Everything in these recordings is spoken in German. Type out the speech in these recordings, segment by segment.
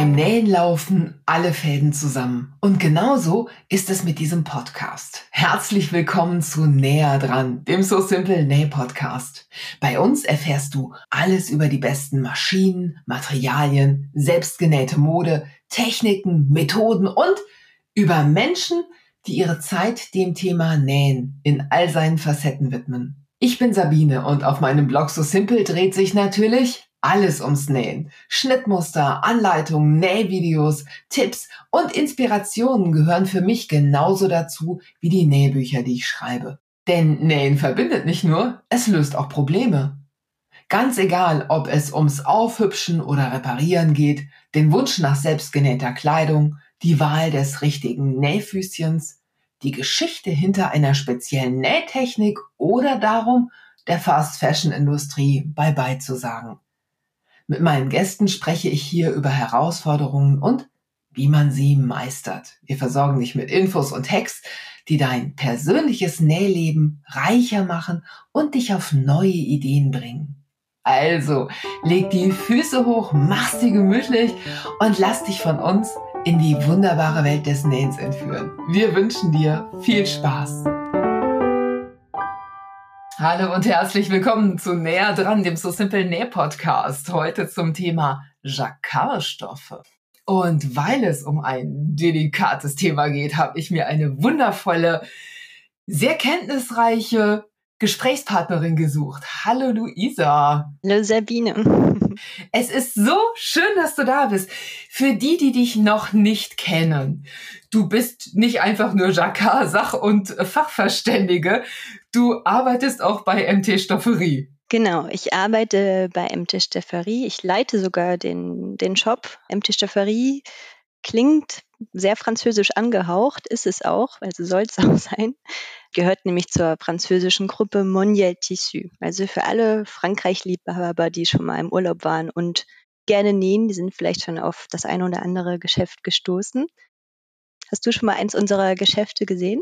Beim Nähen laufen alle Fäden zusammen. Und genauso ist es mit diesem Podcast. Herzlich willkommen zu Näher dran, dem So Simple Näh Podcast. Bei uns erfährst du alles über die besten Maschinen, Materialien, selbstgenähte Mode, Techniken, Methoden und über Menschen, die ihre Zeit dem Thema Nähen in all seinen Facetten widmen. Ich bin Sabine und auf meinem Blog So Simple dreht sich natürlich alles ums Nähen. Schnittmuster, Anleitungen, Nähvideos, Tipps und Inspirationen gehören für mich genauso dazu wie die Nähbücher, die ich schreibe. Denn Nähen verbindet nicht nur, es löst auch Probleme. Ganz egal, ob es ums Aufhübschen oder Reparieren geht, den Wunsch nach selbstgenähter Kleidung, die Wahl des richtigen Nähfüßchens, die Geschichte hinter einer speziellen Nähtechnik oder darum, der Fast Fashion Industrie Bye-bye zu sagen. Mit meinen Gästen spreche ich hier über Herausforderungen und wie man sie meistert. Wir versorgen dich mit Infos und Hacks, die dein persönliches Nähleben reicher machen und dich auf neue Ideen bringen. Also, leg die Füße hoch, mach sie gemütlich und lass dich von uns in die wunderbare Welt des Nähens entführen. Wir wünschen dir viel Spaß. Hallo und herzlich willkommen zu Näher dran, dem So Simple Näh Podcast. Heute zum Thema Jacquard-Stoffe. Und weil es um ein delikates Thema geht, habe ich mir eine wundervolle, sehr kenntnisreiche Gesprächspartnerin gesucht. Hallo Luisa. Hallo Sabine. Es ist so schön, dass du da bist. Für die, die dich noch nicht kennen, du bist nicht einfach nur Jacquard, Sach- und Fachverständige. Du arbeitest auch bei MT Stofferie. Genau, ich arbeite bei MT Stofferie. Ich leite sogar den, den Shop. MT Stofferie klingt sehr französisch angehaucht, ist es auch, also soll es auch sein. Gehört nämlich zur französischen Gruppe Mondial Tissu. Also für alle Frankreich-Liebhaber, die schon mal im Urlaub waren und gerne nähen, die sind vielleicht schon auf das eine oder andere Geschäft gestoßen. Hast du schon mal eins unserer Geschäfte gesehen?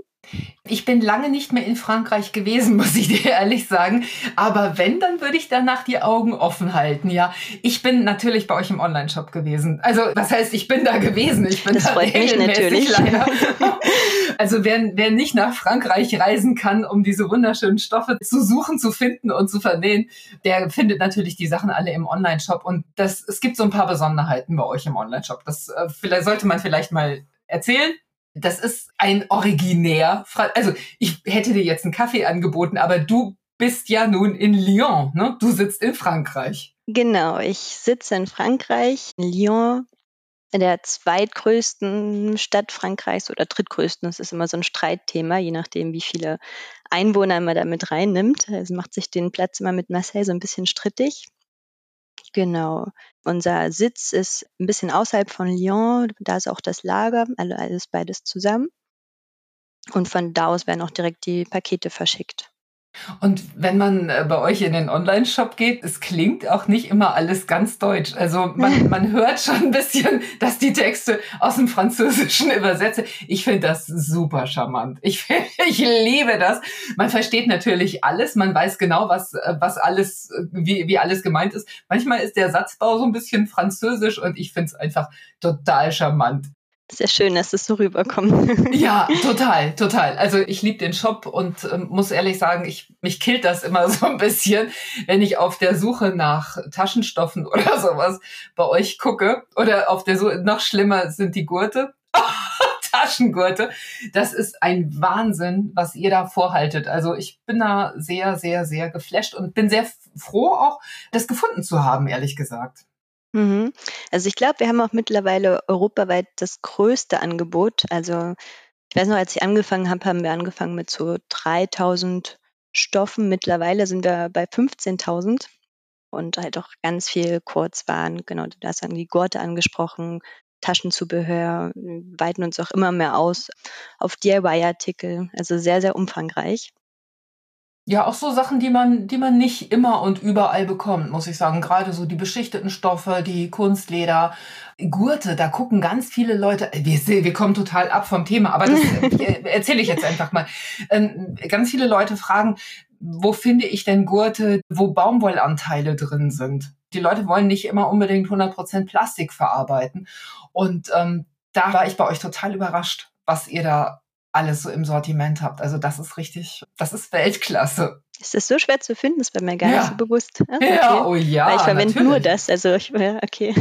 Ich bin lange nicht mehr in Frankreich gewesen, muss ich dir ehrlich sagen. Aber wenn, dann würde ich danach die Augen offen halten, ja. Ich bin natürlich bei euch im Online-Shop gewesen. Also, was heißt, ich bin da gewesen? Ich bin das da freut mich natürlich. Leider. Also, wer, wer nicht nach Frankreich reisen kann, um diese wunderschönen Stoffe zu suchen, zu finden und zu vernähen, der findet natürlich die Sachen alle im Online-Shop. Und das, es gibt so ein paar Besonderheiten bei euch im Online-Shop. Das äh, vielleicht, sollte man vielleicht mal erzählen. Das ist ein Originär. Also ich hätte dir jetzt einen Kaffee angeboten, aber du bist ja nun in Lyon, ne? Du sitzt in Frankreich. Genau, ich sitze in Frankreich, in Lyon, in der zweitgrößten Stadt Frankreichs oder drittgrößten. Das ist immer so ein Streitthema, je nachdem, wie viele Einwohner man da mit reinnimmt. Es macht sich den Platz immer mit Marseille so ein bisschen strittig. Genau. Unser Sitz ist ein bisschen außerhalb von Lyon. Da ist auch das Lager, also alles beides zusammen. Und von da aus werden auch direkt die Pakete verschickt. Und wenn man äh, bei euch in den Online-Shop geht, es klingt auch nicht immer alles ganz deutsch. Also man, man hört schon ein bisschen, dass die Texte aus dem Französischen übersetze. Ich finde das super charmant. Ich, ich liebe das. Man versteht natürlich alles. Man weiß genau, was, äh, was alles, äh, wie, wie alles gemeint ist. Manchmal ist der Satzbau so ein bisschen französisch und ich finde es einfach total charmant. Sehr schön, dass es so rüberkommt. ja, total, total. Also ich liebe den Shop und äh, muss ehrlich sagen, ich, mich killt das immer so ein bisschen, wenn ich auf der Suche nach Taschenstoffen oder sowas bei euch gucke. Oder auf der Suche, noch schlimmer sind die Gurte. Taschengurte. Das ist ein Wahnsinn, was ihr da vorhaltet. Also ich bin da sehr, sehr, sehr geflasht und bin sehr froh auch, das gefunden zu haben, ehrlich gesagt. Mhm. Also ich glaube, wir haben auch mittlerweile europaweit das größte Angebot. Also ich weiß noch, als ich angefangen habe, haben wir angefangen mit so 3000 Stoffen. Mittlerweile sind wir bei 15.000 und halt auch ganz viel Kurzwaren. Genau, du hast dann die Gurte angesprochen, Taschenzubehör, weiten uns auch immer mehr aus auf DIY-Artikel. Also sehr, sehr umfangreich. Ja, auch so Sachen, die man, die man nicht immer und überall bekommt, muss ich sagen. Gerade so die beschichteten Stoffe, die Kunstleder, Gurte, da gucken ganz viele Leute, wir, wir kommen total ab vom Thema, aber das äh, erzähle ich jetzt einfach mal. Ähm, ganz viele Leute fragen, wo finde ich denn Gurte, wo Baumwollanteile drin sind? Die Leute wollen nicht immer unbedingt 100% Plastik verarbeiten. Und ähm, da war ich bei euch total überrascht, was ihr da alles so im Sortiment habt. Also das ist richtig, das ist Weltklasse. Ist das so schwer zu finden? Das war mir gar ja. nicht so bewusst. Ah, okay. Ja, oh ja. Weil ich verwende nur das. Also ich, ja, okay.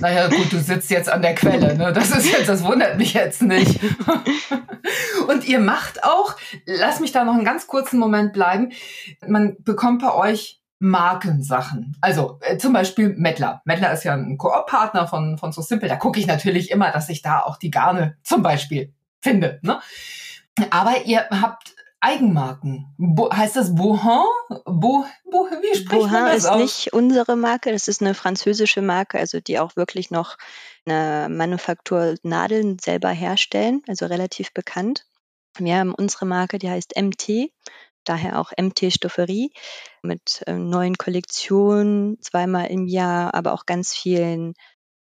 Naja, gut, du sitzt jetzt an der Quelle, ne? Das ist jetzt, das wundert mich jetzt nicht. Und ihr macht auch, lass mich da noch einen ganz kurzen Moment bleiben. Man bekommt bei euch Markensachen. Also äh, zum Beispiel Mettler. Mettler ist ja ein Koop-Partner von, von So Simple. Da gucke ich natürlich immer, dass ich da auch die Garne zum Beispiel finde. Ne? Aber ihr habt Eigenmarken. Bo heißt das Bohan? Bo, Bo, wie spricht Bohan man das ist aus? nicht unsere Marke, das ist eine französische Marke, also die auch wirklich noch eine Manufaktur Nadeln selber herstellen, also relativ bekannt. Wir haben unsere Marke, die heißt MT, daher auch MT Stofferie mit äh, neuen Kollektionen zweimal im Jahr, aber auch ganz vielen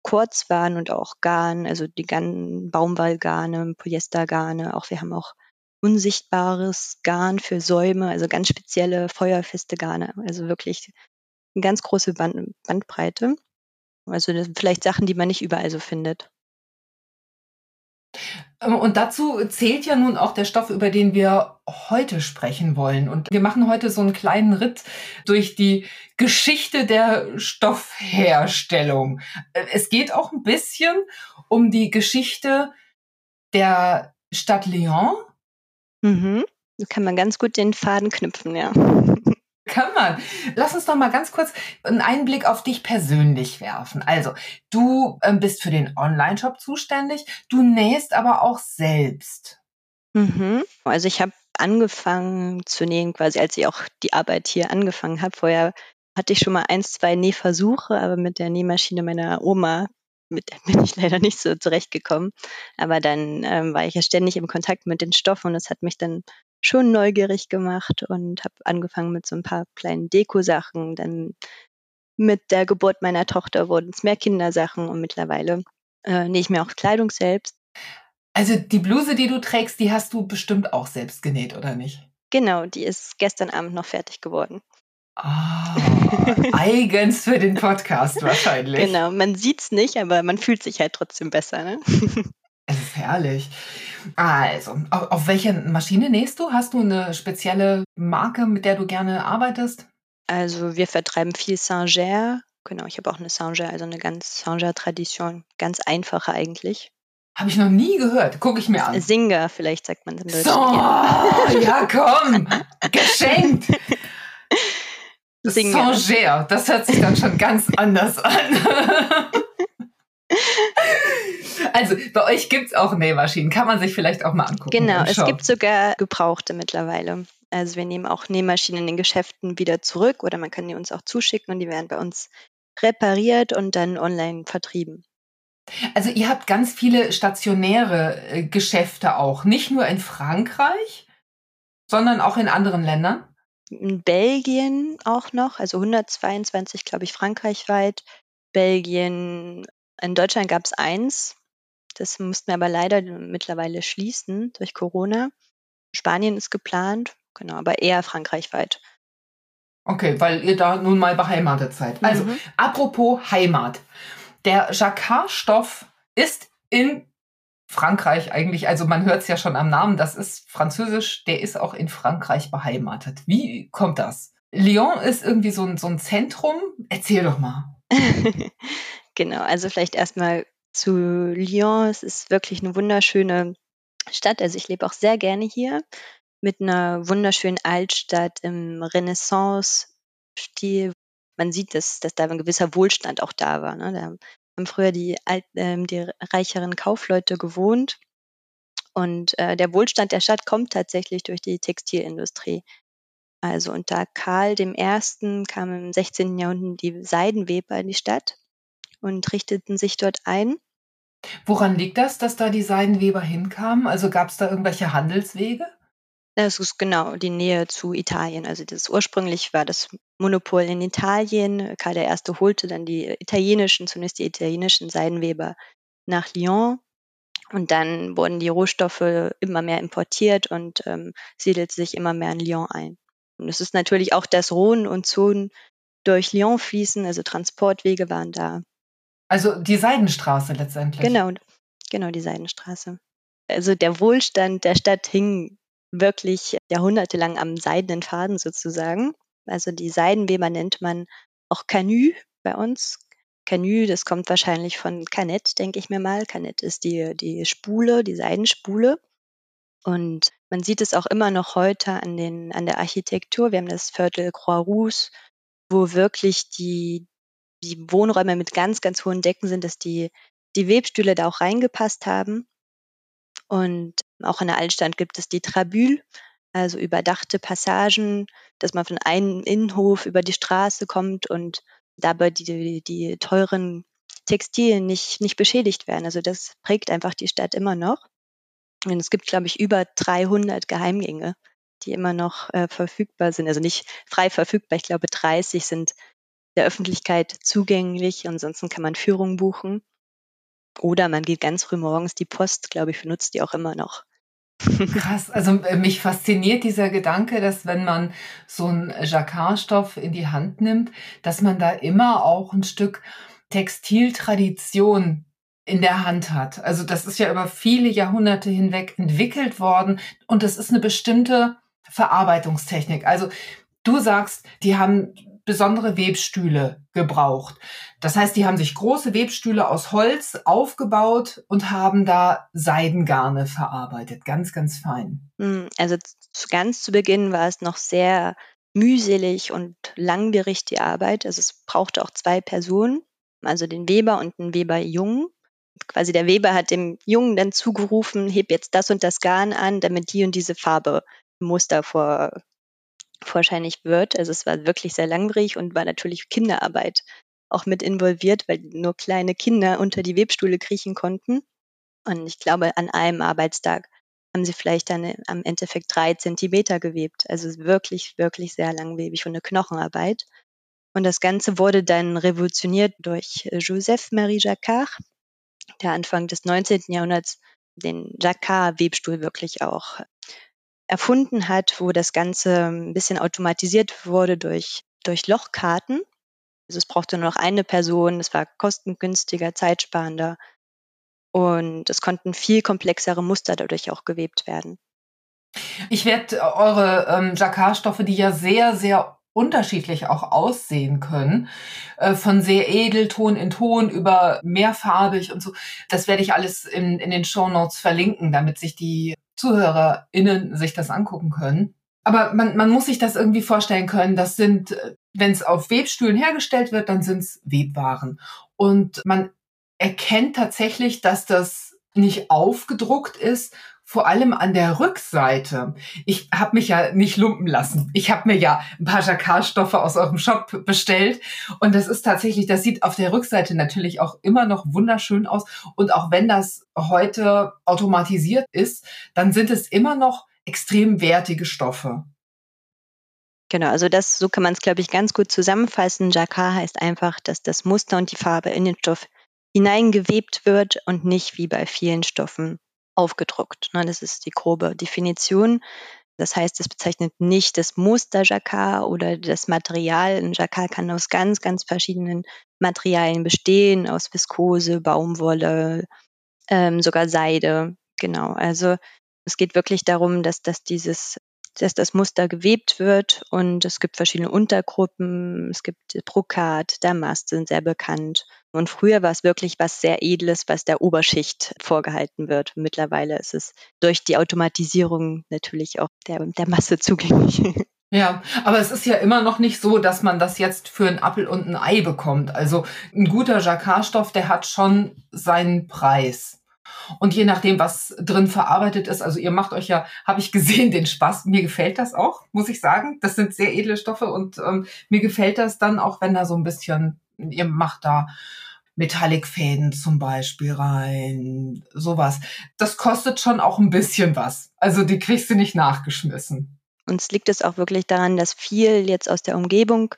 Kurzwaren und auch Garn, also die Baumwollgarne, Polyestergarne, auch wir haben auch unsichtbares Garn für Säume, also ganz spezielle feuerfeste Garne, also wirklich eine ganz große Band Bandbreite. Also vielleicht Sachen, die man nicht überall so findet. Ähm, und dazu zählt ja nun auch der Stoff, über den wir heute sprechen wollen. Und wir machen heute so einen kleinen Ritt durch die Geschichte der Stoffherstellung. Äh, es geht auch ein bisschen um die Geschichte der Stadt Lyon. Mhm. Da kann man ganz gut den Faden knüpfen, ja. Kann man. Lass uns doch mal ganz kurz einen Einblick auf dich persönlich werfen. Also, du ähm, bist für den Online-Shop zuständig, du nähst aber auch selbst. Mhm. Also ich habe angefangen zu nähen, quasi als ich auch die Arbeit hier angefangen habe. Vorher hatte ich schon mal eins, zwei Nähversuche, aber mit der Nähmaschine meiner Oma, mit der bin ich leider nicht so zurechtgekommen. Aber dann ähm, war ich ja ständig im Kontakt mit den Stoffen und es hat mich dann schon neugierig gemacht und habe angefangen mit so ein paar kleinen Deko-Sachen. Dann mit der Geburt meiner Tochter wurden es mehr Kindersachen und mittlerweile äh, nähe ich mir auch Kleidung selbst. Also die Bluse, die du trägst, die hast du bestimmt auch selbst genäht, oder nicht? Genau, die ist gestern Abend noch fertig geworden. Ah, eigens für den Podcast wahrscheinlich. Genau, man sieht es nicht, aber man fühlt sich halt trotzdem besser. Ne? Es ist herrlich. Also, auf, auf welche Maschine nähst du? Hast du eine spezielle Marke, mit der du gerne arbeitest? Also wir vertreiben viel Saint-Ger. Genau, ich habe auch eine Saint-Ger, also eine ganz Saint-Ger-Tradition. Ganz einfache eigentlich. Habe ich noch nie gehört. Gucke ich mir an. Singer, vielleicht sagt man. So, ja komm, geschenkt. Saint-Ger, das hört sich dann schon ganz anders an. Also bei euch gibt es auch Nähmaschinen, kann man sich vielleicht auch mal angucken. Genau, es gibt sogar gebrauchte mittlerweile. Also wir nehmen auch Nähmaschinen in den Geschäften wieder zurück oder man kann die uns auch zuschicken und die werden bei uns repariert und dann online vertrieben. Also ihr habt ganz viele stationäre äh, Geschäfte auch, nicht nur in Frankreich, sondern auch in anderen Ländern? In Belgien auch noch, also 122, glaube ich, frankreichweit. Belgien, in Deutschland gab es eins, das mussten wir aber leider mittlerweile schließen durch Corona. Spanien ist geplant, genau, aber eher frankreichweit. Okay, weil ihr da nun mal beheimatet seid. Also, mhm. apropos Heimat. Der Jacquard-Stoff ist in Frankreich eigentlich, also man hört es ja schon am Namen, das ist französisch, der ist auch in Frankreich beheimatet. Wie kommt das? Lyon ist irgendwie so ein, so ein Zentrum. Erzähl doch mal. genau, also vielleicht erstmal zu Lyon. Es ist wirklich eine wunderschöne Stadt. Also ich lebe auch sehr gerne hier mit einer wunderschönen Altstadt im Renaissance-Stil. Man sieht, dass, dass da ein gewisser Wohlstand auch da war. Ne? Da haben früher die, Alt, äh, die reicheren Kaufleute gewohnt. Und äh, der Wohlstand der Stadt kommt tatsächlich durch die Textilindustrie. Also unter Karl I. kam im 16. Jahrhundert die Seidenweber in die Stadt und richteten sich dort ein. Woran liegt das, dass da die Seidenweber hinkamen? Also gab es da irgendwelche Handelswege? Das ist genau die Nähe zu Italien. Also das ursprünglich war das Monopol in Italien. Karl I. holte dann die italienischen, zunächst die italienischen Seidenweber nach Lyon. Und dann wurden die Rohstoffe immer mehr importiert und ähm, siedelte sich immer mehr in Lyon ein. Und es ist natürlich auch das Rhône und Saône durch Lyon fließen, also Transportwege waren da. Also die Seidenstraße letztendlich. Genau, genau die Seidenstraße. Also der Wohlstand der Stadt hing wirklich jahrhundertelang am seidenen Faden sozusagen. Also die Seidenweber nennt man auch Canü bei uns. Canü, das kommt wahrscheinlich von Canette, denke ich mir mal. Canette ist die, die Spule, die Seidenspule. Und man sieht es auch immer noch heute an, den, an der Architektur. Wir haben das Viertel Croix-Rousse, wo wirklich die, die Wohnräume mit ganz, ganz hohen Decken sind, dass die, die Webstühle da auch reingepasst haben. Und auch in der Altstadt gibt es die Trabüle, also überdachte Passagen, dass man von einem Innenhof über die Straße kommt und dabei die, die teuren Textilien nicht, nicht beschädigt werden. Also das prägt einfach die Stadt immer noch. Und es gibt, glaube ich, über 300 Geheimgänge, die immer noch äh, verfügbar sind. Also nicht frei verfügbar. Ich glaube, 30 sind der Öffentlichkeit zugänglich. Ansonsten kann man Führungen buchen. Oder man geht ganz früh morgens die Post, glaube ich, benutzt die auch immer noch. Krass, also äh, mich fasziniert dieser Gedanke, dass wenn man so einen Jacquardstoff in die Hand nimmt, dass man da immer auch ein Stück Textiltradition in der Hand hat. Also das ist ja über viele Jahrhunderte hinweg entwickelt worden und das ist eine bestimmte Verarbeitungstechnik. Also du sagst, die haben besondere Webstühle gebraucht. Das heißt, die haben sich große Webstühle aus Holz aufgebaut und haben da Seidengarne verarbeitet. Ganz, ganz fein. Hm, also ganz zu Beginn war es noch sehr mühselig und langwierig die Arbeit. Also es brauchte auch zwei Personen, also den Weber und den Weberjungen. Quasi der Weber hat dem Jungen dann zugerufen, heb jetzt das und das Garn an, damit die und diese Farbe Muster vor, wahrscheinlich wird. Also es war wirklich sehr langwierig und war natürlich Kinderarbeit auch mit involviert, weil nur kleine Kinder unter die Webstuhle kriechen konnten. Und ich glaube, an einem Arbeitstag haben sie vielleicht dann am Endeffekt drei Zentimeter gewebt. Also wirklich, wirklich sehr langwebig und eine Knochenarbeit. Und das Ganze wurde dann revolutioniert durch Joseph Marie Jacquard, der Anfang des 19. Jahrhunderts den Jacquard-Webstuhl wirklich auch erfunden hat, wo das Ganze ein bisschen automatisiert wurde durch, durch Lochkarten. Also es brauchte nur noch eine Person, es war kostengünstiger, zeitsparender und es konnten viel komplexere Muster dadurch auch gewebt werden. Ich werde eure ähm, Jacquard-Stoffe, die ja sehr, sehr unterschiedlich auch aussehen können, äh, von sehr edel, Ton in Ton über mehrfarbig und so. Das werde ich alles in, in den Show Notes verlinken, damit sich die ZuhörerInnen sich das angucken können. Aber man, man muss sich das irgendwie vorstellen können. Das sind, wenn es auf Webstühlen hergestellt wird, dann sind es Webwaren. Und man erkennt tatsächlich, dass das nicht aufgedruckt ist, vor allem an der Rückseite. Ich habe mich ja nicht lumpen lassen. Ich habe mir ja ein paar Jacquard-Stoffe aus eurem Shop bestellt und das ist tatsächlich, das sieht auf der Rückseite natürlich auch immer noch wunderschön aus und auch wenn das heute automatisiert ist, dann sind es immer noch extrem wertige Stoffe. Genau, also das, so kann man es, glaube ich, ganz gut zusammenfassen. Jacquard heißt einfach, dass das Muster und die Farbe in den Stoff hineingewebt wird und nicht wie bei vielen Stoffen aufgedruckt. Ne? Das ist die grobe Definition. Das heißt, es bezeichnet nicht das Muster Jacquard oder das Material. Ein Jacquard kann aus ganz, ganz verschiedenen Materialien bestehen, aus Viskose, Baumwolle, ähm, sogar Seide. Genau. Also es geht wirklich darum, dass, dass dieses dass das Muster gewebt wird und es gibt verschiedene Untergruppen. Es gibt Brokat, Damast sind sehr bekannt. Und früher war es wirklich was sehr Edles, was der Oberschicht vorgehalten wird. Mittlerweile ist es durch die Automatisierung natürlich auch der, der Masse zugänglich. Ja, aber es ist ja immer noch nicht so, dass man das jetzt für einen Appel und ein Ei bekommt. Also ein guter Jacquardstoff, der hat schon seinen Preis. Und je nachdem, was drin verarbeitet ist, also ihr macht euch ja, habe ich gesehen, den Spaß. Mir gefällt das auch, muss ich sagen. Das sind sehr edle Stoffe und ähm, mir gefällt das dann auch, wenn da so ein bisschen, ihr macht da Metallicfäden zum Beispiel rein, sowas. Das kostet schon auch ein bisschen was. Also die kriegst du nicht nachgeschmissen. Uns liegt es auch wirklich daran, dass viel jetzt aus der Umgebung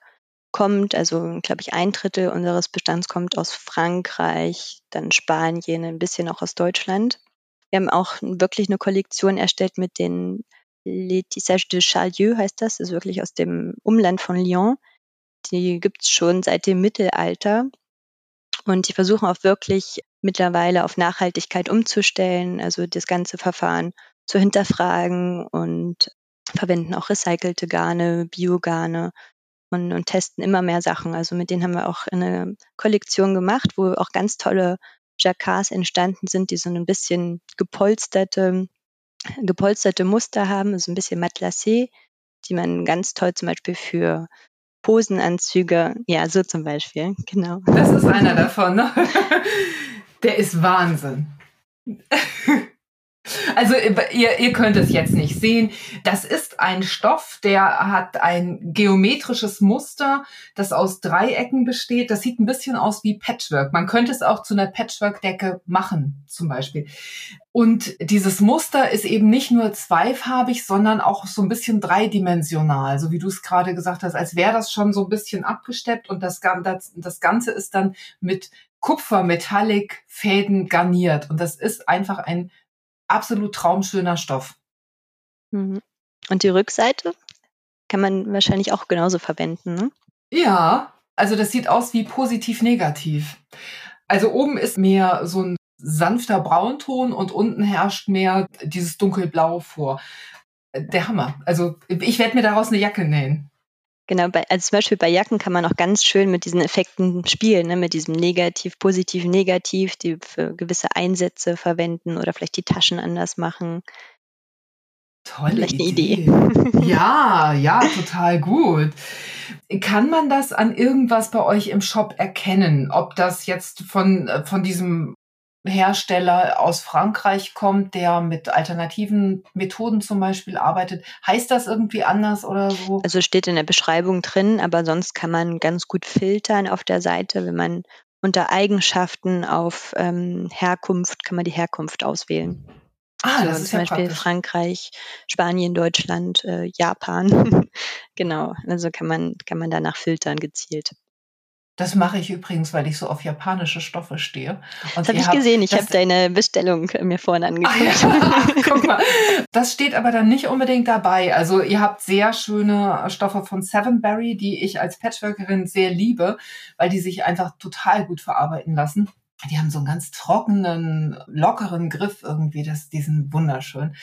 kommt. Also, glaube ich, ein Drittel unseres Bestands kommt aus Frankreich, dann Spanien, ein bisschen auch aus Deutschland. Wir haben auch wirklich eine Kollektion erstellt mit den Les Tissages de Chalieu, heißt das, das ist wirklich aus dem Umland von Lyon. Die gibt es schon seit dem Mittelalter. Und die versuchen auch wirklich mittlerweile auf Nachhaltigkeit umzustellen, also das ganze Verfahren zu hinterfragen und verwenden auch recycelte Garne, Biogarne und, und testen immer mehr Sachen. Also mit denen haben wir auch eine Kollektion gemacht, wo auch ganz tolle Jacquards entstanden sind, die so ein bisschen gepolsterte, gepolsterte Muster haben, also ein bisschen matelassé, die man ganz toll zum Beispiel für Posenanzüge, ja, so zum Beispiel, genau. Das ist einer davon, ne? Der ist Wahnsinn. Also ihr, ihr könnt es jetzt nicht sehen. Das ist ein Stoff, der hat ein geometrisches Muster, das aus Dreiecken besteht. Das sieht ein bisschen aus wie Patchwork. Man könnte es auch zu einer Patchwork-Decke machen, zum Beispiel. Und dieses Muster ist eben nicht nur zweifarbig, sondern auch so ein bisschen dreidimensional, so wie du es gerade gesagt hast, als wäre das schon so ein bisschen abgesteppt und das, das, das Ganze ist dann mit Kupfer, Metallic, Fäden garniert. Und das ist einfach ein absolut traumschöner Stoff. Mhm. Und die Rückseite kann man wahrscheinlich auch genauso verwenden, ne? Ja, also das sieht aus wie positiv-negativ. Also oben ist mehr so ein sanfter Braunton und unten herrscht mehr dieses dunkelblau vor. Der Hammer. Also ich werde mir daraus eine Jacke nähen. Genau, bei, also zum Beispiel bei Jacken kann man auch ganz schön mit diesen Effekten spielen, ne? mit diesem Negativ, Positiv, Negativ, die für gewisse Einsätze verwenden oder vielleicht die Taschen anders machen. Tolle vielleicht Idee. Idee. ja, ja, total gut. Kann man das an irgendwas bei euch im Shop erkennen? Ob das jetzt von, von diesem Hersteller aus Frankreich kommt, der mit alternativen Methoden zum Beispiel arbeitet. Heißt das irgendwie anders oder so? Also steht in der Beschreibung drin, aber sonst kann man ganz gut filtern auf der Seite, wenn man unter Eigenschaften auf ähm, Herkunft kann man die Herkunft auswählen. Ah, das also ist zum ja Beispiel praktisch. Frankreich, Spanien, Deutschland, äh, Japan. genau, also kann man kann man danach filtern gezielt. Das mache ich übrigens, weil ich so auf japanische Stoffe stehe. Und das habe ich gesehen. Ich habe deine Bestellung mir vorhin angeguckt. Ah, ja. Guck mal. Das steht aber dann nicht unbedingt dabei. Also ihr habt sehr schöne Stoffe von Sevenberry, die ich als Patchworkerin sehr liebe, weil die sich einfach total gut verarbeiten lassen. Die haben so einen ganz trockenen, lockeren Griff irgendwie. Das, die sind wunderschön.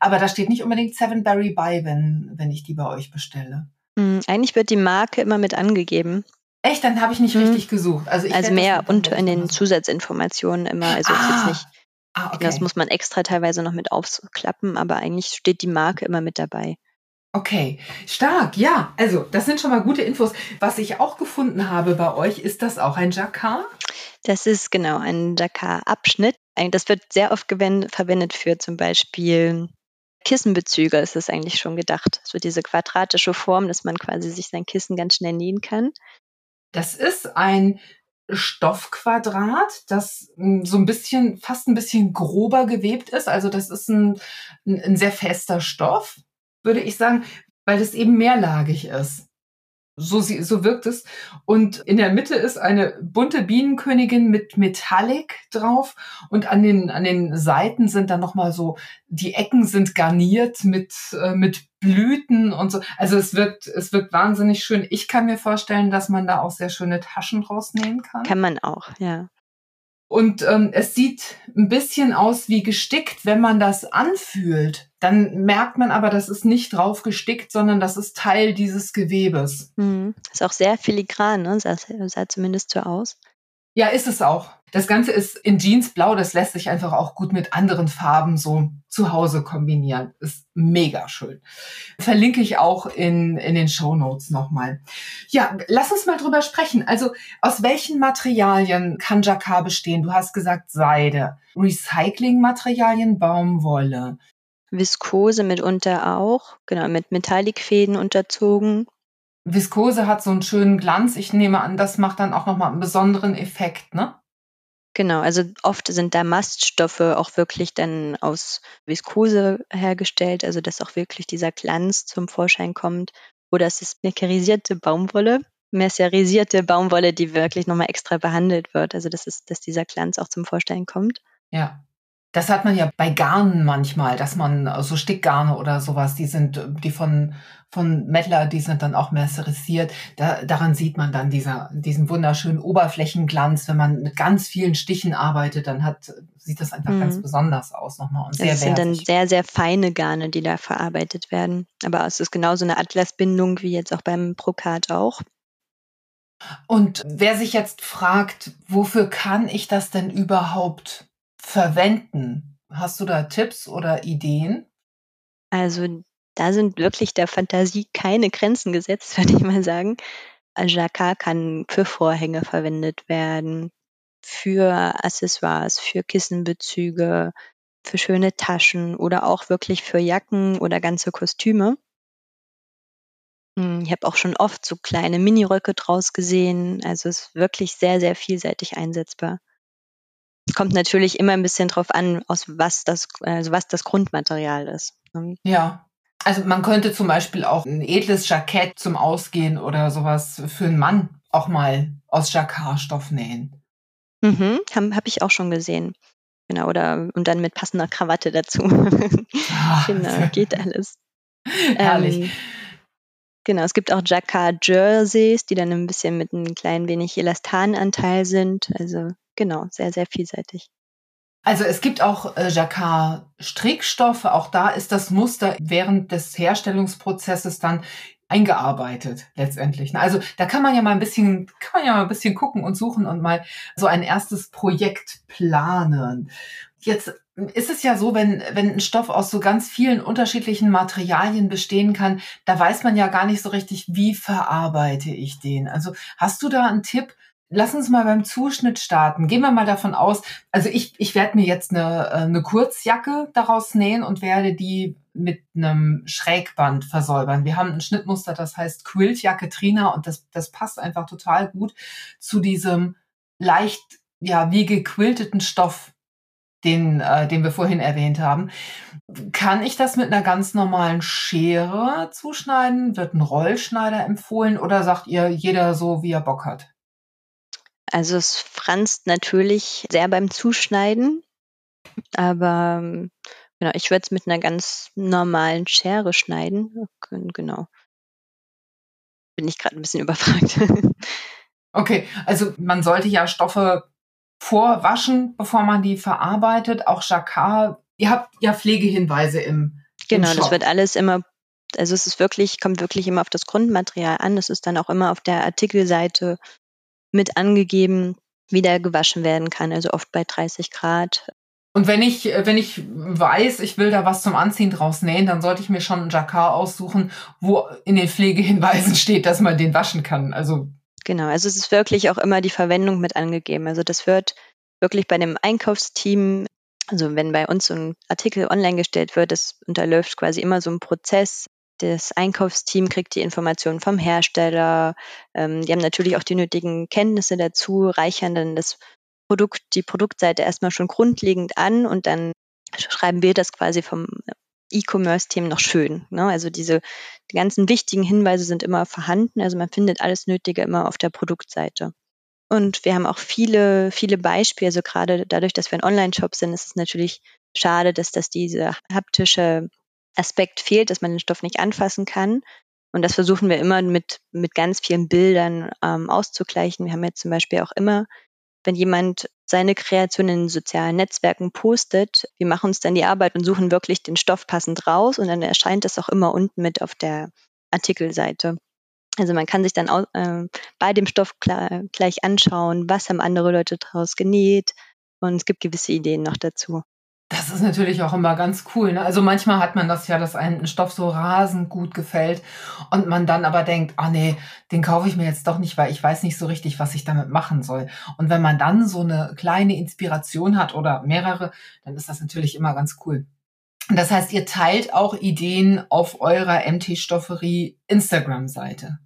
Aber da steht nicht unbedingt Sevenberry bei, wenn, wenn ich die bei euch bestelle. Hm, eigentlich wird die Marke immer mit angegeben. Echt, dann habe ich nicht mhm. richtig gesucht. Also, also mehr und in den Zusatzinformationen immer. Also ah. jetzt nicht. Ah, okay. Das muss man extra teilweise noch mit aufklappen, aber eigentlich steht die Marke immer mit dabei. Okay, stark, ja. Also, das sind schon mal gute Infos. Was ich auch gefunden habe bei euch, ist das auch ein Jacquard? Das ist genau ein Jacquard-Abschnitt. Das wird sehr oft verwendet für zum Beispiel Kissenbezüge, ist es eigentlich schon gedacht. So diese quadratische Form, dass man quasi sich sein Kissen ganz schnell nähen kann. Das ist ein Stoffquadrat, das hm, so ein bisschen, fast ein bisschen grober gewebt ist. Also das ist ein, ein sehr fester Stoff, würde ich sagen, weil es eben mehrlagig ist. So, so wirkt es. Und in der Mitte ist eine bunte Bienenkönigin mit Metallic drauf. Und an den, an den Seiten sind dann nochmal so, die Ecken sind garniert mit, äh, mit Blüten und so. Also es wirkt, es wirkt wahnsinnig schön. Ich kann mir vorstellen, dass man da auch sehr schöne Taschen draus nähen kann. Kann man auch, ja. Und ähm, es sieht ein bisschen aus wie gestickt, wenn man das anfühlt. Dann merkt man aber, das ist nicht drauf gestickt, sondern das ist Teil dieses Gewebes. Mhm. Ist auch sehr filigran, ne? Sah, sah zumindest so aus. Ja, ist es auch. Das Ganze ist in Jeansblau, das lässt sich einfach auch gut mit anderen Farben so zu Hause kombinieren. Ist mega schön. Verlinke ich auch in, in den Show Notes nochmal. Ja, lass uns mal drüber sprechen. Also, aus welchen Materialien kann Jacquard bestehen? Du hast gesagt Seide, Recyclingmaterialien, Baumwolle. Viskose mitunter auch, genau, mit Metallicfäden unterzogen. Viskose hat so einen schönen Glanz. Ich nehme an, das macht dann auch nochmal einen besonderen Effekt, ne? Genau, also oft sind da Maststoffe auch wirklich dann aus Viskose hergestellt, also dass auch wirklich dieser Glanz zum Vorschein kommt. Oder es ist mercerisierte Baumwolle, mercerisierte Baumwolle, die wirklich nochmal extra behandelt wird. Also das ist, dass dieser Glanz auch zum Vorschein kommt. Ja. Das hat man ja bei Garnen manchmal, dass man so Stickgarne oder sowas, die sind, die von, von Mettler, die sind dann auch mercerisiert. Da, daran sieht man dann dieser, diesen wunderschönen Oberflächenglanz. Wenn man mit ganz vielen Stichen arbeitet, dann hat, sieht das einfach mhm. ganz besonders aus nochmal und sehr Das sind dann sehr, sehr feine Garne, die da verarbeitet werden. Aber es ist genauso eine Atlasbindung wie jetzt auch beim Brokat auch. Und wer sich jetzt fragt, wofür kann ich das denn überhaupt verwenden? Hast du da Tipps oder Ideen? Also da sind wirklich der Fantasie keine Grenzen gesetzt, würde ich mal sagen. Jacquard kann für Vorhänge verwendet werden, für Accessoires, für Kissenbezüge, für schöne Taschen oder auch wirklich für Jacken oder ganze Kostüme. Hm, ich habe auch schon oft so kleine Miniröcke draus gesehen. Also es ist wirklich sehr, sehr vielseitig einsetzbar. Es kommt natürlich immer ein bisschen drauf an, aus was das, also was das Grundmaterial ist. Ne? Ja, also man könnte zum Beispiel auch ein edles Jackett zum Ausgehen oder sowas für einen Mann auch mal aus Jacquardstoff nähen. Mhm, habe hab ich auch schon gesehen. Genau, oder und dann mit passender Krawatte dazu. Ach, genau, geht alles. Herrlich. Ähm, genau, es gibt auch Jacquard Jerseys, die dann ein bisschen mit einem kleinen wenig Elastananteil sind. Also genau, sehr, sehr vielseitig. Also es gibt auch äh, Jacquard-Strickstoffe. Auch da ist das Muster während des Herstellungsprozesses dann eingearbeitet letztendlich. Also da kann man ja mal ein bisschen, kann man ja mal ein bisschen gucken und suchen und mal so ein erstes Projekt planen. Jetzt ist es ja so, wenn, wenn ein Stoff aus so ganz vielen unterschiedlichen Materialien bestehen kann, da weiß man ja gar nicht so richtig, wie verarbeite ich den. Also hast du da einen Tipp, lass uns mal beim Zuschnitt starten. Gehen wir mal davon aus, also ich, ich werde mir jetzt eine, äh, eine Kurzjacke daraus nähen und werde die mit einem Schrägband versäubern. Wir haben ein Schnittmuster, das heißt Quiltjacke Trina und das, das passt einfach total gut zu diesem leicht, ja, wie gequilteten Stoff, den, äh, den wir vorhin erwähnt haben. Kann ich das mit einer ganz normalen Schere zuschneiden? Wird ein Rollschneider empfohlen oder sagt ihr jeder so, wie er Bock hat? Also es franzt natürlich sehr beim Zuschneiden, aber genau, ich würde es mit einer ganz normalen Schere schneiden. Genau. Bin ich gerade ein bisschen überfragt. Okay, also man sollte ja Stoffe vorwaschen, bevor man die verarbeitet. Auch Jacquard, ihr habt ja Pflegehinweise im Genau, im das wird alles immer, also es ist wirklich, kommt wirklich immer auf das Grundmaterial an. Es ist dann auch immer auf der Artikelseite mit angegeben, wie der gewaschen werden kann, also oft bei 30 Grad. Und wenn ich, wenn ich weiß, ich will da was zum Anziehen draus nähen, dann sollte ich mir schon einen Jacquard aussuchen, wo in den Pflegehinweisen steht, dass man den waschen kann. Also genau, also es ist wirklich auch immer die Verwendung mit angegeben. Also das wird wirklich bei dem Einkaufsteam, also wenn bei uns so ein Artikel online gestellt wird, das unterläuft quasi immer so ein Prozess, das Einkaufsteam kriegt die Informationen vom Hersteller. Ähm, die haben natürlich auch die nötigen Kenntnisse dazu, reichern dann das Produkt, die Produktseite erstmal schon grundlegend an und dann schreiben wir das quasi vom E-Commerce-Team noch schön. Ne? Also diese die ganzen wichtigen Hinweise sind immer vorhanden. Also man findet alles Nötige immer auf der Produktseite. Und wir haben auch viele, viele Beispiele. Also gerade dadurch, dass wir ein Online-Shop sind, ist es natürlich schade, dass das diese haptische Aspekt fehlt, dass man den Stoff nicht anfassen kann. Und das versuchen wir immer mit, mit ganz vielen Bildern ähm, auszugleichen. Wir haben jetzt zum Beispiel auch immer, wenn jemand seine Kreation in sozialen Netzwerken postet, wir machen uns dann die Arbeit und suchen wirklich den Stoff passend raus und dann erscheint das auch immer unten mit auf der Artikelseite. Also man kann sich dann auch, äh, bei dem Stoff gleich anschauen, was haben andere Leute daraus genäht und es gibt gewisse Ideen noch dazu. Das ist natürlich auch immer ganz cool. Ne? Also manchmal hat man das ja, dass einem ein Stoff so rasend gut gefällt und man dann aber denkt, ah nee, den kaufe ich mir jetzt doch nicht, weil ich weiß nicht so richtig, was ich damit machen soll. Und wenn man dann so eine kleine Inspiration hat oder mehrere, dann ist das natürlich immer ganz cool. Das heißt, ihr teilt auch Ideen auf eurer MT-Stofferie Instagram-Seite.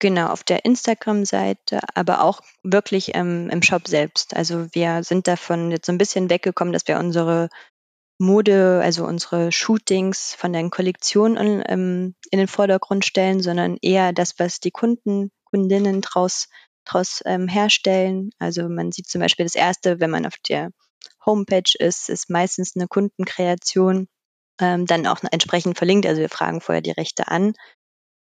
Genau, auf der Instagram-Seite, aber auch wirklich ähm, im Shop selbst. Also wir sind davon jetzt so ein bisschen weggekommen, dass wir unsere Mode, also unsere Shootings von den Kollektionen ähm, in den Vordergrund stellen, sondern eher das, was die Kunden, Kundinnen draus, draus ähm, herstellen. Also man sieht zum Beispiel das erste, wenn man auf der Homepage ist, ist meistens eine Kundenkreation ähm, dann auch entsprechend verlinkt. Also wir fragen vorher die Rechte an,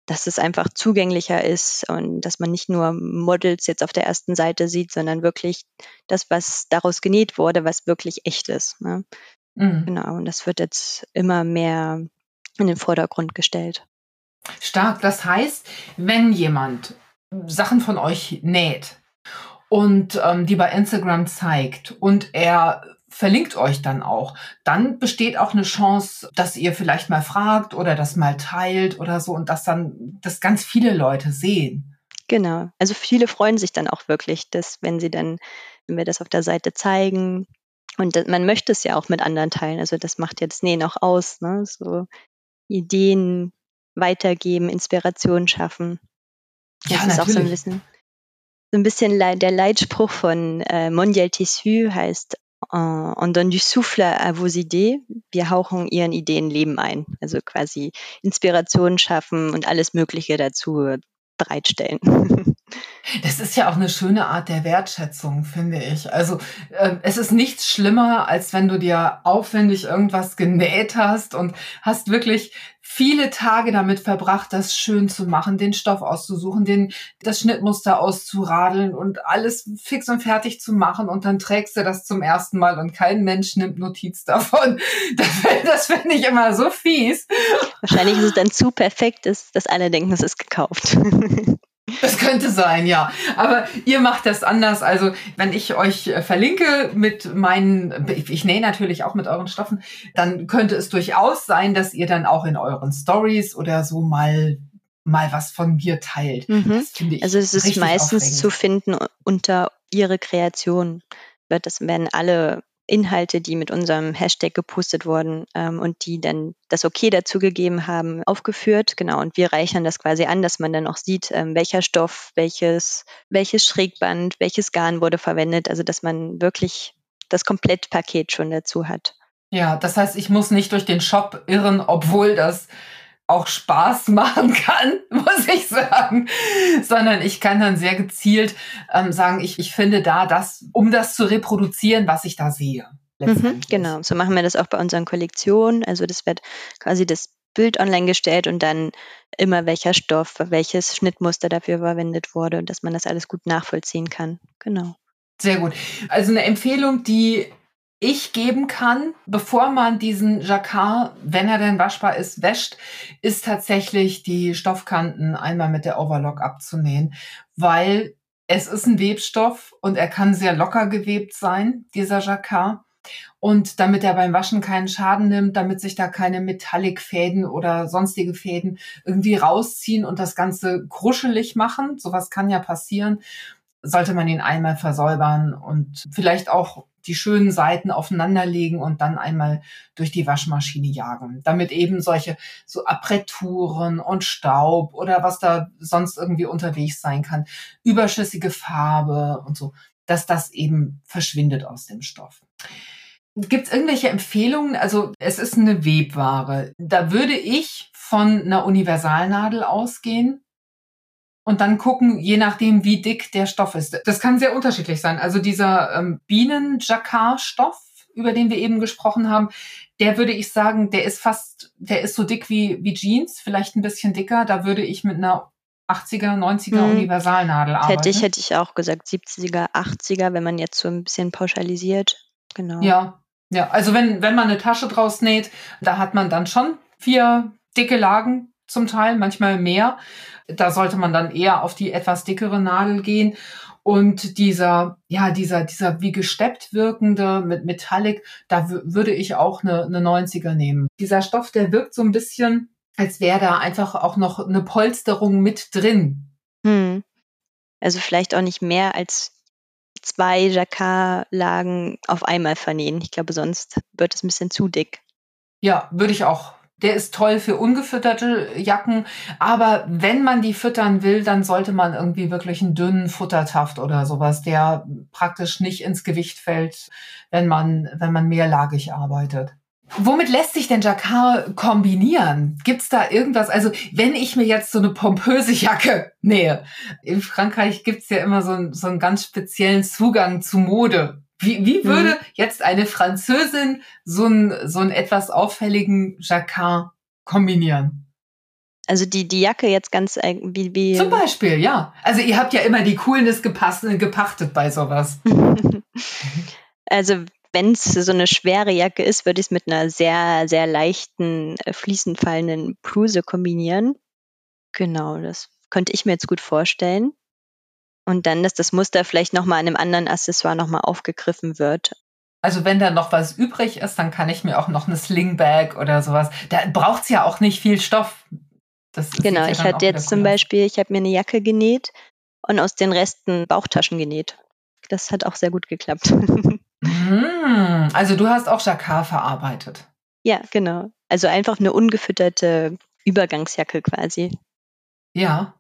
dass es einfach zugänglicher ist und dass man nicht nur Models jetzt auf der ersten Seite sieht, sondern wirklich das, was daraus genäht wurde, was wirklich echt ist. Ne? Mhm. Genau, und das wird jetzt immer mehr in den Vordergrund gestellt. Stark. Das heißt, wenn jemand Sachen von euch näht und ähm, die bei Instagram zeigt und er verlinkt euch dann auch. Dann besteht auch eine Chance, dass ihr vielleicht mal fragt oder das mal teilt oder so und dass dann das ganz viele Leute sehen. Genau. Also viele freuen sich dann auch wirklich, dass wenn sie dann, wenn wir das auf der Seite zeigen, und man möchte es ja auch mit anderen teilen. Also das macht jetzt Nähen auch aus, ne? So Ideen weitergeben, Inspiration schaffen. Das ja, ist natürlich. auch so ein bisschen, so ein bisschen der Leitspruch von äh, Mondial Tissu heißt on donne du souffle à vos idées. Wir hauchen ihren Ideen Leben ein. Also quasi Inspiration schaffen und alles Mögliche dazu bereitstellen. Das ist ja auch eine schöne Art der Wertschätzung, finde ich. Also äh, es ist nichts schlimmer, als wenn du dir aufwendig irgendwas genäht hast und hast wirklich viele Tage damit verbracht, das schön zu machen, den Stoff auszusuchen, den, das Schnittmuster auszuradeln und alles fix und fertig zu machen und dann trägst du das zum ersten Mal und kein Mensch nimmt Notiz davon. Das, finde ich immer so fies. Wahrscheinlich ist es dann zu perfekt, dass alle denken, es ist gekauft. Das könnte sein, ja. Aber ihr macht das anders. Also wenn ich euch äh, verlinke mit meinen, ich nähe natürlich auch mit euren Stoffen, dann könnte es durchaus sein, dass ihr dann auch in euren Stories oder so mal mal was von mir teilt. Mhm. also es ist meistens aufregend. zu finden unter ihre Kreation. Das werden alle Inhalte, die mit unserem Hashtag gepostet wurden ähm, und die dann das Okay dazu gegeben haben, aufgeführt. Genau, und wir reichern das quasi an, dass man dann auch sieht, ähm, welcher Stoff, welches, welches Schrägband, welches Garn wurde verwendet. Also dass man wirklich das Komplettpaket schon dazu hat. Ja, das heißt, ich muss nicht durch den Shop irren, obwohl das auch Spaß machen kann, muss ich sagen, sondern ich kann dann sehr gezielt ähm, sagen, ich, ich finde da das, um das zu reproduzieren, was ich da sehe. Mhm, genau, so machen wir das auch bei unseren Kollektionen. Also das wird quasi das Bild online gestellt und dann immer welcher Stoff, welches Schnittmuster dafür verwendet wurde und dass man das alles gut nachvollziehen kann. Genau. Sehr gut. Also eine Empfehlung, die ich geben kann, bevor man diesen Jacquard, wenn er denn waschbar ist, wäscht, ist tatsächlich die Stoffkanten einmal mit der Overlock abzunähen, weil es ist ein Webstoff und er kann sehr locker gewebt sein, dieser Jacquard. Und damit er beim Waschen keinen Schaden nimmt, damit sich da keine Metallicfäden oder sonstige Fäden irgendwie rausziehen und das Ganze kruschelig machen, sowas kann ja passieren, sollte man ihn einmal versäubern und vielleicht auch die schönen Seiten aufeinanderlegen und dann einmal durch die Waschmaschine jagen, damit eben solche so Apparaturen und Staub oder was da sonst irgendwie unterwegs sein kann, überschüssige Farbe und so, dass das eben verschwindet aus dem Stoff. Gibt es irgendwelche Empfehlungen? Also es ist eine Webware. Da würde ich von einer Universalnadel ausgehen und dann gucken, je nachdem, wie dick der Stoff ist. Das kann sehr unterschiedlich sein. Also dieser ähm, Bienen-Jacquard-Stoff, über den wir eben gesprochen haben, der würde ich sagen, der ist fast, der ist so dick wie, wie Jeans, vielleicht ein bisschen dicker. Da würde ich mit einer 80er, 90er hm. Universalnadel arbeiten. Hätte ich, hätte ich auch gesagt, 70er, 80er, wenn man jetzt so ein bisschen pauschalisiert. Genau. Ja, ja. Also wenn, wenn man eine Tasche draus näht, da hat man dann schon vier dicke Lagen zum Teil, manchmal mehr. Da sollte man dann eher auf die etwas dickere Nadel gehen. Und dieser, ja, dieser, dieser wie gesteppt wirkende mit Metallic, da würde ich auch eine, eine 90er nehmen. Dieser Stoff, der wirkt so ein bisschen, als wäre da einfach auch noch eine Polsterung mit drin. Hm. Also vielleicht auch nicht mehr als zwei Jacquard-Lagen auf einmal vernähen. Ich glaube, sonst wird es ein bisschen zu dick. Ja, würde ich auch der ist toll für ungefütterte Jacken, aber wenn man die füttern will, dann sollte man irgendwie wirklich einen dünnen Futtertaft oder sowas, der praktisch nicht ins Gewicht fällt, wenn man, wenn man mehrlagig arbeitet. Womit lässt sich denn Jacquard kombinieren? Gibt's da irgendwas? Also wenn ich mir jetzt so eine pompöse Jacke nähe, in Frankreich gibt's ja immer so, einen, so einen ganz speziellen Zugang zu Mode Wie, wie mhm. würde mhm. jetzt eine Französin so einen, so einen etwas auffälligen Jacquard kombinieren? Also die, die Jacke jetzt ganz wie, wie. Zum Beispiel, ja. Also ihr habt ja immer die Coolness gepasst, gepachtet bei sowas. also wenn es so eine schwere Jacke ist, würde ich es mit einer sehr, sehr leichten, äh, fließend fallenden Bluse kombinieren. Genau, das könnte ich mir jetzt gut vorstellen. Und dann, dass das Muster vielleicht nochmal an einem anderen Accessoire nochmal aufgegriffen wird. Also wenn da noch was übrig ist, dann kann ich mir auch noch eine Slingbag oder sowas. Da braucht es ja auch nicht viel Stoff. Das genau, ja ich hatte jetzt zum Beispiel, ich habe mir eine Jacke genäht und aus den Resten Bauchtaschen genäht. Das hat auch sehr gut geklappt. Mm, also du hast auch Jacquard verarbeitet. Ja, genau. Also einfach eine ungefütterte Übergangsjacke quasi. Ja.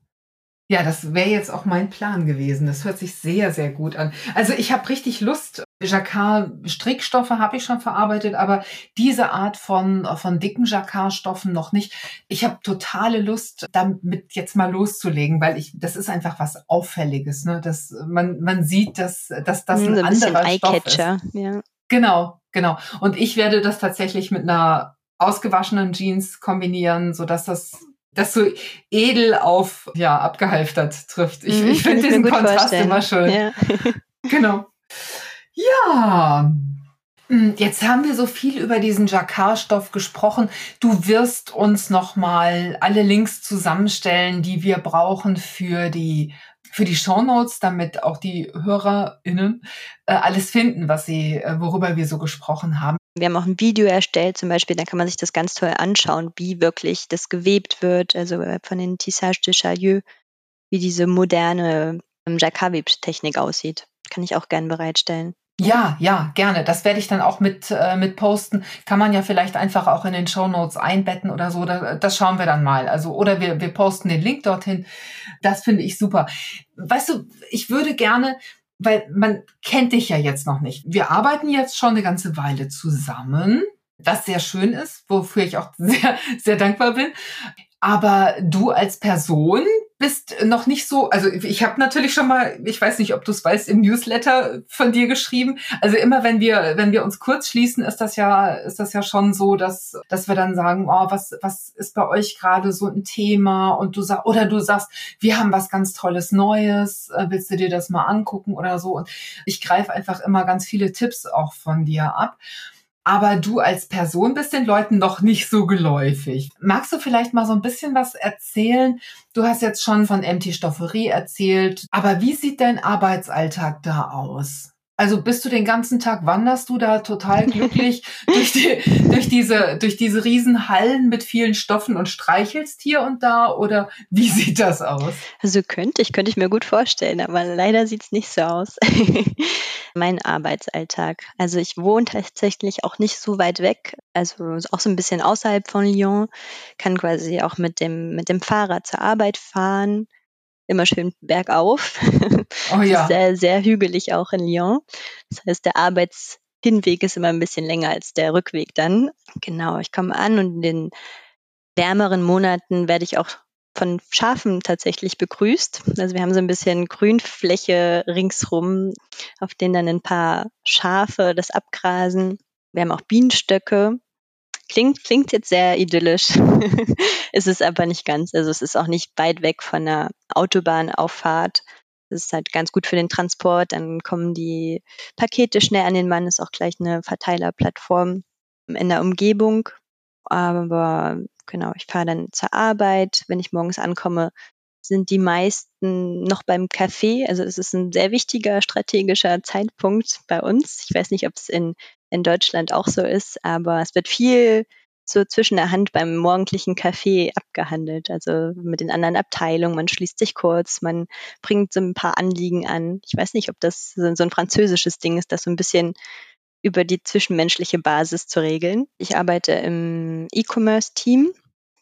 Ja, das wäre jetzt auch mein Plan gewesen. Das hört sich sehr, sehr gut an. Also ich habe richtig Lust. Jacquard-Strickstoffe habe ich schon verarbeitet, aber diese Art von, von dicken Jacquard-Stoffen noch nicht. Ich habe totale Lust, damit jetzt mal loszulegen, weil ich, das ist einfach was Auffälliges. Ne? Das, man, man sieht, dass, dass das ein, ein anderer Stoff ist. Ja. Genau, genau. Und ich werde das tatsächlich mit einer ausgewaschenen Jeans kombinieren, so dass das das so edel auf ja abgehalftert trifft. Ich, mhm, ich finde diesen Kontrast vorstellen. immer schön. Ja. genau. Ja. Hm, jetzt haben wir so viel über diesen Jacquard-Stoff gesprochen. Du wirst uns nochmal alle Links zusammenstellen, die wir brauchen für die für die Shownotes, damit auch die HörerInnen äh, alles finden, was sie, äh, worüber wir so gesprochen haben. Wir haben auch ein Video erstellt, zum Beispiel, da kann man sich das ganz toll anschauen, wie wirklich das gewebt wird, also äh, von den Tissage de Chailleux, wie diese moderne ähm, Jacquard-Technik aussieht. Kann ich auch gerne bereitstellen. Ja, ja, gerne. Das werde ich dann auch mit, äh, mit posten. Kann man ja vielleicht einfach auch in den Show Notes einbetten oder so. Das, schauen wir dann mal. Also, oder wir, wir posten den Link dorthin. Das finde ich super. Weißt du, ich würde gerne, weil man kennt dich ja jetzt noch nicht. Wir arbeiten jetzt schon eine ganze Weile zusammen, was sehr schön ist, wofür ich auch sehr, sehr dankbar bin. Aber du als Person bist noch nicht so, also ich habe natürlich schon mal, ich weiß nicht, ob du es weißt, im Newsletter von dir geschrieben. Also immer wenn wir, wenn wir uns kurz schließen, ist das ja, ist das ja schon so, dass, dass wir dann sagen, oh, was, was ist bei euch gerade so ein Thema? Und du sagst, oder du sagst, wir haben was ganz Tolles Neues, äh, willst du dir das mal angucken oder so? Und ich greife einfach immer ganz viele Tipps auch von dir ab aber du als Person bist den Leuten noch nicht so geläufig. Magst du vielleicht mal so ein bisschen was erzählen? Du hast jetzt schon von MT Stofferie erzählt, aber wie sieht dein Arbeitsalltag da aus? Also bist du den ganzen Tag, wanderst du da total glücklich durch, die, durch, diese, durch diese Riesenhallen mit vielen Stoffen und streichelst hier und da oder wie sieht das aus? Also könnte ich, könnte ich mir gut vorstellen, aber leider sieht es nicht so aus. mein Arbeitsalltag. Also ich wohne tatsächlich auch nicht so weit weg, also auch so ein bisschen außerhalb von Lyon, kann quasi auch mit dem, mit dem Fahrrad zur Arbeit fahren immer schön bergauf. Oh ja. sehr, sehr hügelig auch in Lyon. Das heißt, der Arbeitshinweg ist immer ein bisschen länger als der Rückweg dann. Genau, ich komme an und in den wärmeren Monaten werde ich auch von Schafen tatsächlich begrüßt. Also wir haben so ein bisschen Grünfläche ringsrum, auf denen dann ein paar Schafe das abgrasen. Wir haben auch Bienenstöcke, Klingt, klingt jetzt sehr idyllisch, ist es aber nicht ganz. Also es ist auch nicht weit weg von einer Autobahnauffahrt. Das ist halt ganz gut für den Transport. Dann kommen die Pakete schnell an den Mann, ist auch gleich eine Verteilerplattform in der Umgebung. Aber genau, ich fahre dann zur Arbeit. Wenn ich morgens ankomme, sind die meisten noch beim Café. Also es ist ein sehr wichtiger strategischer Zeitpunkt bei uns. Ich weiß nicht, ob es in in Deutschland auch so ist, aber es wird viel so zwischen der Hand beim morgendlichen Kaffee abgehandelt, also mit den anderen Abteilungen. Man schließt sich kurz, man bringt so ein paar Anliegen an. Ich weiß nicht, ob das so ein französisches Ding ist, das so ein bisschen über die zwischenmenschliche Basis zu regeln. Ich arbeite im E-Commerce-Team.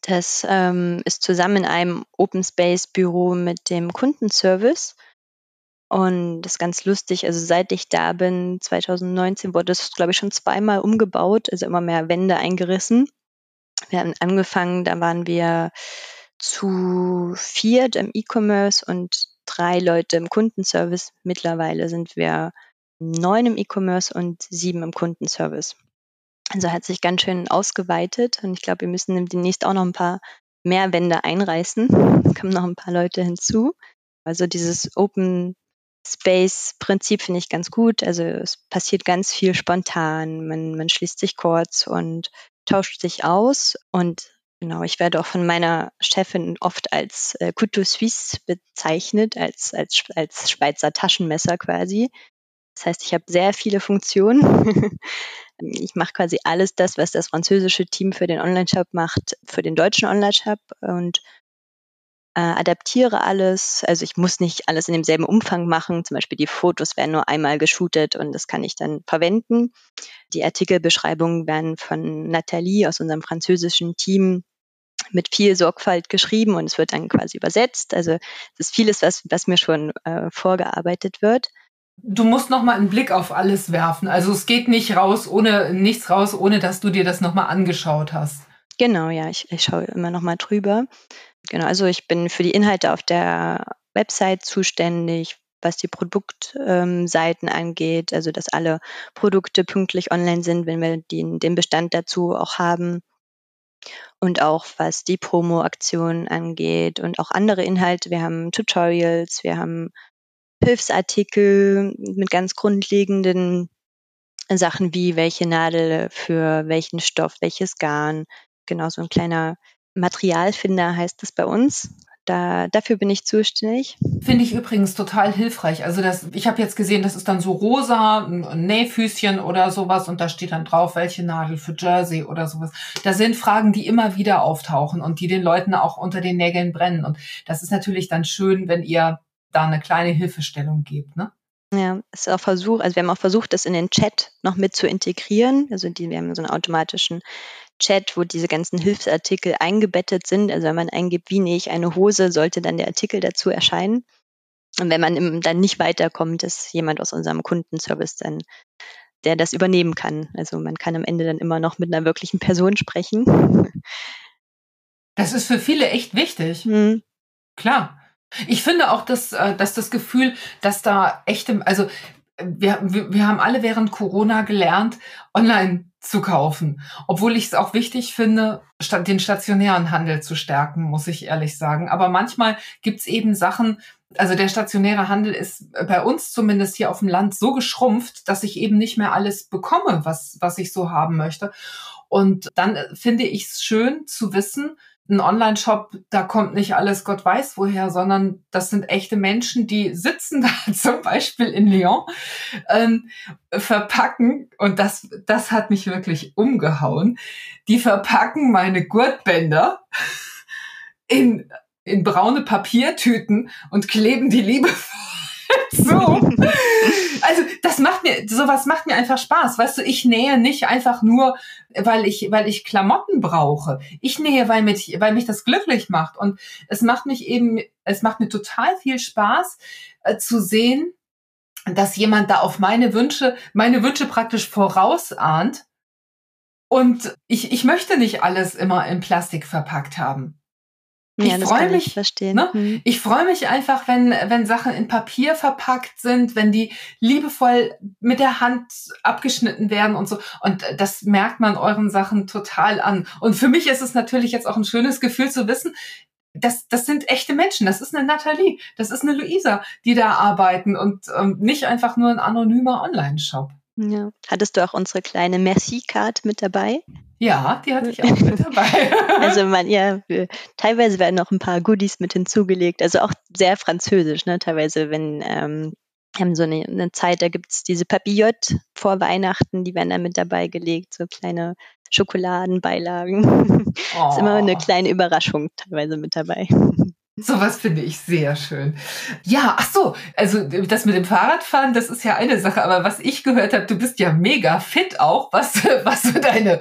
Das ähm, ist zusammen in einem Open Space Büro mit dem Kundenservice. Und das ist ganz lustig. Also seit ich da bin, 2019, wurde das, glaube ich, schon zweimal umgebaut, also immer mehr Wände eingerissen. Wir haben angefangen, da waren wir zu viert im E-Commerce und drei Leute im Kundenservice. Mittlerweile sind wir neun im E-Commerce und sieben im Kundenservice. Also hat sich ganz schön ausgeweitet und ich glaube, wir müssen demnächst auch noch ein paar mehr Wände einreißen. Da kommen noch ein paar Leute hinzu. Also dieses Open Space-Prinzip finde ich ganz gut. Also es passiert ganz viel spontan. Man, man schließt sich kurz und tauscht sich aus. Und genau, ich werde auch von meiner Chefin oft als äh, Couteau Suisse bezeichnet, als, als, als Schweizer Taschenmesser quasi. Das heißt, ich habe sehr viele Funktionen. ich mache quasi alles das, was das französische Team für den Online-Shop macht, für den deutschen Online-Shop und äh, adaptiere alles. Also ich muss nicht alles in demselben Umfang machen. Zum Beispiel die Fotos werden nur einmal geshootet und das kann ich dann verwenden. Die Artikelbeschreibungen werden von Nathalie aus unserem französischen Team mit viel Sorgfalt geschrieben und es wird dann quasi übersetzt. Also es ist vieles, was, was mir schon äh, vorgearbeitet wird du musst noch mal einen Blick auf alles werfen. Also es geht nicht raus ohne nichts raus, ohne dass du dir das noch mal angeschaut hast. Genau, ja, ich, ich schaue immer noch mal drüber. Genau, also ich bin für die Inhalte auf der Website zuständig, was die Produktseiten ähm, angeht, also dass alle Produkte pünktlich online sind, wenn wir den, den Bestand dazu auch haben. Und auch was die Promo-Aktionen angeht und auch andere Inhalte. Wir haben Tutorials, wir haben Hilfsartikel mit ganz grundlegenden Sachen wie welche Nadel für welchen Stoff, welches Garn. Genau so ein kleiner Materialfinder heißt es bei uns. Da, dafür bin ich zuständig. Finde ich übrigens total hilfreich. Also das, ich habe jetzt gesehen, das ist dann so rosa, ein Nähfüßchen oder sowas und da steht dann drauf, welche Nadel für Jersey oder sowas. Da sind Fragen, die immer wieder auftauchen und die den Leuten auch unter den Nägeln brennen. Und das ist natürlich dann schön, wenn ihr da eine kleine Hilfestellung gibt. Ne? Ja, ist auch Versuch, also wir haben auch versucht, das in den Chat noch mit zu integrieren. Also die, wir haben so einen automatischen Chat, wo diese ganzen Hilfsartikel eingebettet sind. Also wenn man eingibt, wie nähe ich eine Hose, sollte dann der Artikel dazu erscheinen. Und wenn man dann nicht weiterkommt, ist jemand aus unserem Kundenservice dann, der das übernehmen kann. Also man kann am Ende dann immer noch mit einer wirklichen Person sprechen. Das ist für viele echt wichtig. Mhm. Klar. Ich finde auch, dass, äh, dass das Gefühl, dass da echte, also wir, wir haben alle während Corona gelernt, online zu kaufen. Obwohl ich es auch wichtig finde, den stationären Handel zu stärken, muss ich ehrlich sagen. Aber manchmal gibt's eben Sachen, also der stationäre Handel ist bei uns zumindest hier auf dem Land so geschrumpft, dass ich eben nicht mehr alles bekomme, was, was ich so haben möchte. Und dann finde ich es schön zu wissen, ein Online-Shop, da kommt nicht alles Gott weiß woher, sondern das sind echte Menschen, die sitzen da zum Beispiel in Lyon, ähm, verpacken, und das, das hat mich wirklich umgehauen, die verpacken meine Gurtbänder in, in braune Papiertüten und kleben die liebevoll so. Das macht mir, sowas macht mir einfach Spaß. Weißt du, ich nähe nicht einfach nur, weil ich, weil ich Klamotten brauche. Ich nähe, weil mich, weil mich das glücklich macht. Und es macht mich eben, es macht mir total viel Spaß äh, zu sehen, dass jemand da auf meine Wünsche, meine Wünsche praktisch vorausahnt. Und ich, ich möchte nicht alles immer in Plastik verpackt haben. Ja, ich freue mich, verstehen. Ne? Hm. ich freue mich einfach, wenn wenn Sachen in Papier verpackt sind, wenn die liebevoll mit der Hand abgeschnitten werden und so. Und das merkt man euren Sachen total an. Und für mich ist es natürlich jetzt auch ein schönes Gefühl zu wissen, das, das sind echte Menschen. Das ist eine Nathalie, das ist eine Luisa, die da arbeiten und ähm, nicht einfach nur ein anonymer Online-Shop. Ja. Hattest du auch unsere kleine Merci-Card mit dabei? Ja, die hatte ich auch mit dabei. also man, ja, teilweise werden noch ein paar Goodies mit hinzugelegt, also auch sehr französisch, ne? Teilweise, wenn ähm, wir haben so eine, eine Zeit, da gibt es diese Papillotes vor Weihnachten, die werden da mit dabei gelegt, so kleine Schokoladenbeilagen. Oh. ist immer eine oh. kleine Überraschung teilweise mit dabei. Sowas finde ich sehr schön. Ja, ach so, also das mit dem Fahrradfahren, das ist ja eine Sache, aber was ich gehört habe, du bist ja mega fit auch, was, was so deine,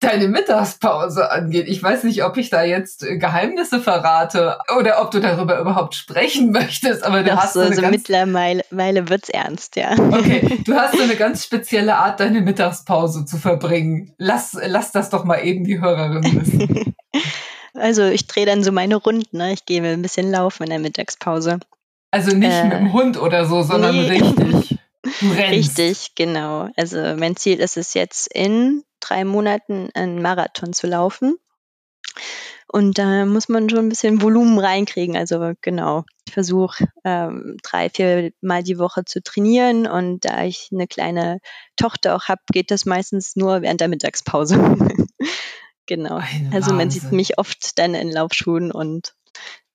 deine Mittagspause angeht. Ich weiß nicht, ob ich da jetzt Geheimnisse verrate oder ob du darüber überhaupt sprechen möchtest, aber du Doch, hast so, eine so ganz mittlerweile wird's ernst, ja. Okay, du hast so eine ganz spezielle Art, deine Mittagspause zu verbringen. Lass, lass das doch mal eben die Hörerin wissen. Also ich drehe dann so meine Runden, ne? ich gehe ein bisschen laufen in der Mittagspause. Also nicht äh, mit dem Hund oder so, sondern nee. richtig. Du rennst. Richtig, genau. Also mein Ziel ist es jetzt in drei Monaten einen Marathon zu laufen. Und da muss man schon ein bisschen Volumen reinkriegen. Also genau, ich versuche ähm, drei, vier Mal die Woche zu trainieren. Und da ich eine kleine Tochter auch habe, geht das meistens nur während der Mittagspause. genau. Ein also man sieht Wahnsinn. mich oft dann in Laufschuhen und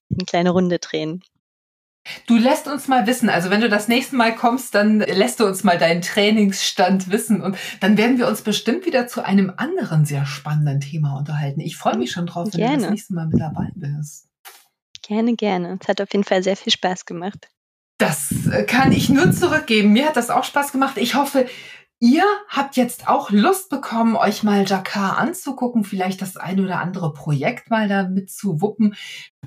eine kleine Runde drehen. Du lässt uns mal wissen, also wenn du das nächste Mal kommst, dann lässt du uns mal deinen Trainingsstand wissen und dann werden wir uns bestimmt wieder zu einem anderen sehr spannenden Thema unterhalten. Ich freue mich schon drauf, wenn du das Gerne. nächste Mal mit dabei bist. Gerne, gerne. Es hat auf jeden Fall sehr viel Spaß gemacht. Das äh, kann ich nur zurückgeben. Mir hat das auch Spaß gemacht. Ich hoffe, ihr habt jetzt auch Lust bekommen, euch mal Jakar anzugucken, vielleicht das ein oder andere Projekt mal damit zu wuppen.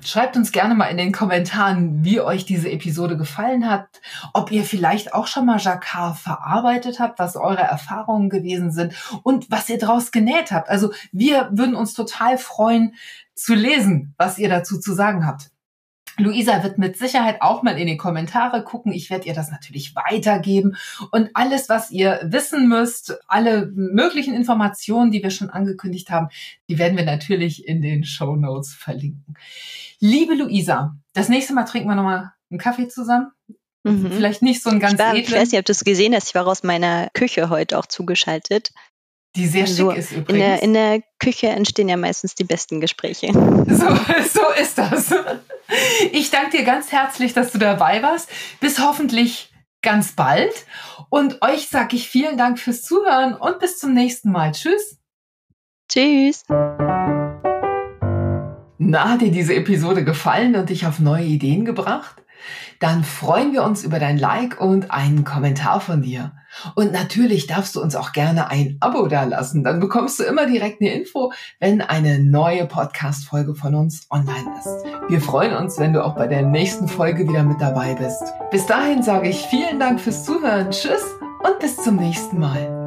Schreibt uns gerne mal in den Kommentaren, wie euch diese Episode gefallen hat, ob ihr vielleicht auch schon mal Jakar verarbeitet habt, was eure Erfahrungen gewesen sind und was ihr daraus genäht habt. Also wir würden uns total freuen zu lesen, was ihr dazu zu sagen habt. Luisa wird mit Sicherheit auch mal in die Kommentare gucken. Ich werde ihr das natürlich weitergeben. Und alles, was ihr wissen müsst, alle möglichen Informationen, die wir schon angekündigt haben, die werden wir natürlich in den Show Notes verlinken. Liebe Luisa, das nächste Mal trinken wir nochmal einen Kaffee zusammen. Mhm. Vielleicht nicht so einen ganz Ich, war, ich weiß nicht, ob du es gesehen hast, ich war aus meiner Küche heute auch zugeschaltet. Die sehr So, schick ist In übrigens. der, in der Küche entstehen ja meistens die besten Gespräche. So, so ist das. Ich danke dir ganz herzlich, dass du dabei warst. Bis hoffentlich ganz bald. Und euch sage ich vielen Dank fürs Zuhören und bis zum nächsten Mal. Tschüss. Tschüss. Na, hat dir diese Episode gefallen und dich auf neue Ideen gebracht? Dann freuen wir uns über dein Like und einen Kommentar von dir. Und natürlich darfst du uns auch gerne ein Abo dalassen. Dann bekommst du immer direkt eine Info, wenn eine neue Podcast-Folge von uns online ist. Wir freuen uns, wenn du auch bei der nächsten Folge wieder mit dabei bist. Bis dahin sage ich vielen Dank fürs Zuhören. Tschüss und bis zum nächsten Mal.